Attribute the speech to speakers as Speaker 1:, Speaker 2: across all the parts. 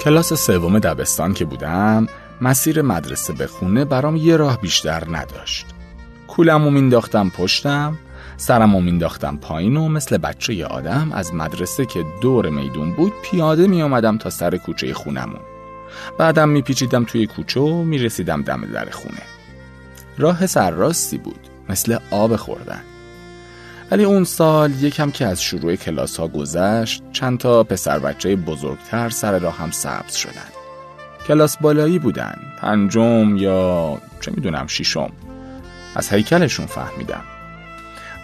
Speaker 1: کلاس سوم دبستان که بودم مسیر مدرسه به خونه برام یه راه بیشتر نداشت. کولمو مینداختم پشتم سرمو مینداختم پایین و مثل بچه آدم از مدرسه که دور میدون بود پیاده می آمدم تا سر کوچه خونمون. بعدم میپیچیدم توی کوچه و می‌رسیدم دم در خونه. راه سرراستی بود مثل آب خوردن. ولی اون سال یکم که از شروع کلاس ها گذشت چند تا پسر بچه بزرگتر سر راه هم سبز شدن. کلاس بالایی بودن پنجم یا چه می‌دونم شیشم از هیکلشون فهمیدم.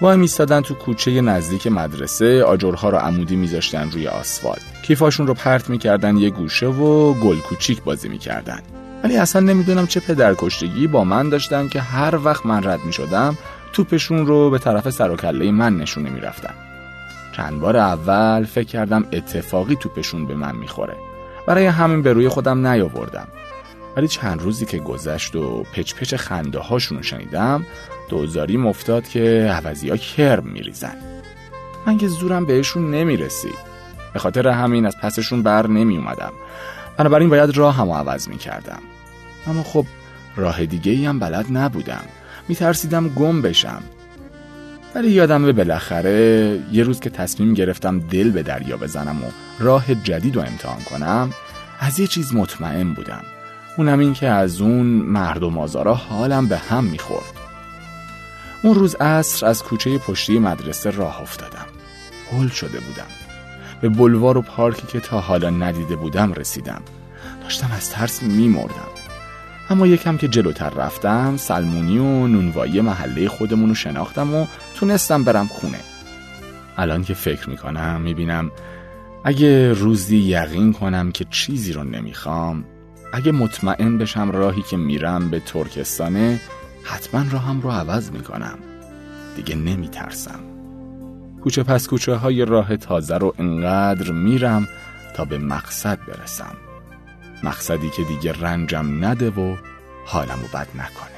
Speaker 1: وای میستادن تو کوچه نزدیک مدرسه آجرها رو عمودی میذاشتن روی آسفالت. کیفاشون رو پرت می‌کردن یه گوشه و گل کوچیک بازی می‌کردن. ولی اصلا نمی‌دونم چه پدرکشتگی با من داشتن که هر وقت من رد می‌شدم توپشون رو به طرف سر و کله من نشونه می‌رفتن. چند بار اول فکر کردم اتفاقی توپشون به من می‌خوره. برای همین به روی خودم نیاوردم. ولی چند روزی که گذشت و پچ پچ خنده هاشون شنیدم دوزاری مفتاد که عوضی ها کرم میریزن. من که زورم بهشون نمی‌رسید. به خاطر همین از پسشون بر نمی اومدم بنابراین باید راه هم عوض می کردم اما خب راه دیگه ای هم بلد نبودم. میترسیدم گم بشم. ولی یادم به بالاخره یه روز که تصمیم گرفتم دل به دریا بزنم و راه جدید رو امتحان کنم از یه چیز مطمئن بودم. اونم این که از اون مردم آزارا حالم به هم می‌خورد. اون روز عصر از کوچه پشتی مدرسه راه افتادم. هل شده بودم. به بلوار و پارکی که تا حالا ندیده بودم رسیدم. داشتم از ترس میمردم. اما یکم که جلوتر رفتم سلمونی و نونوایی محله خودمون رو شناختم و تونستم برم خونه. الان که فکر می‌کنم می‌بینم اگه روزی یقین کنم که چیزی رو نمی‌خوام اگه مطمئن بشم راهی که میرم به ترکستانه حتما راهم رو عوض می‌کنم. دیگه نمیترسم. کوچه پس کوچه های راه تازه رو انقدر میرم تا به مقصد برسم. مقصدی که دیگه رنجم نده و حالمو بد نکنه.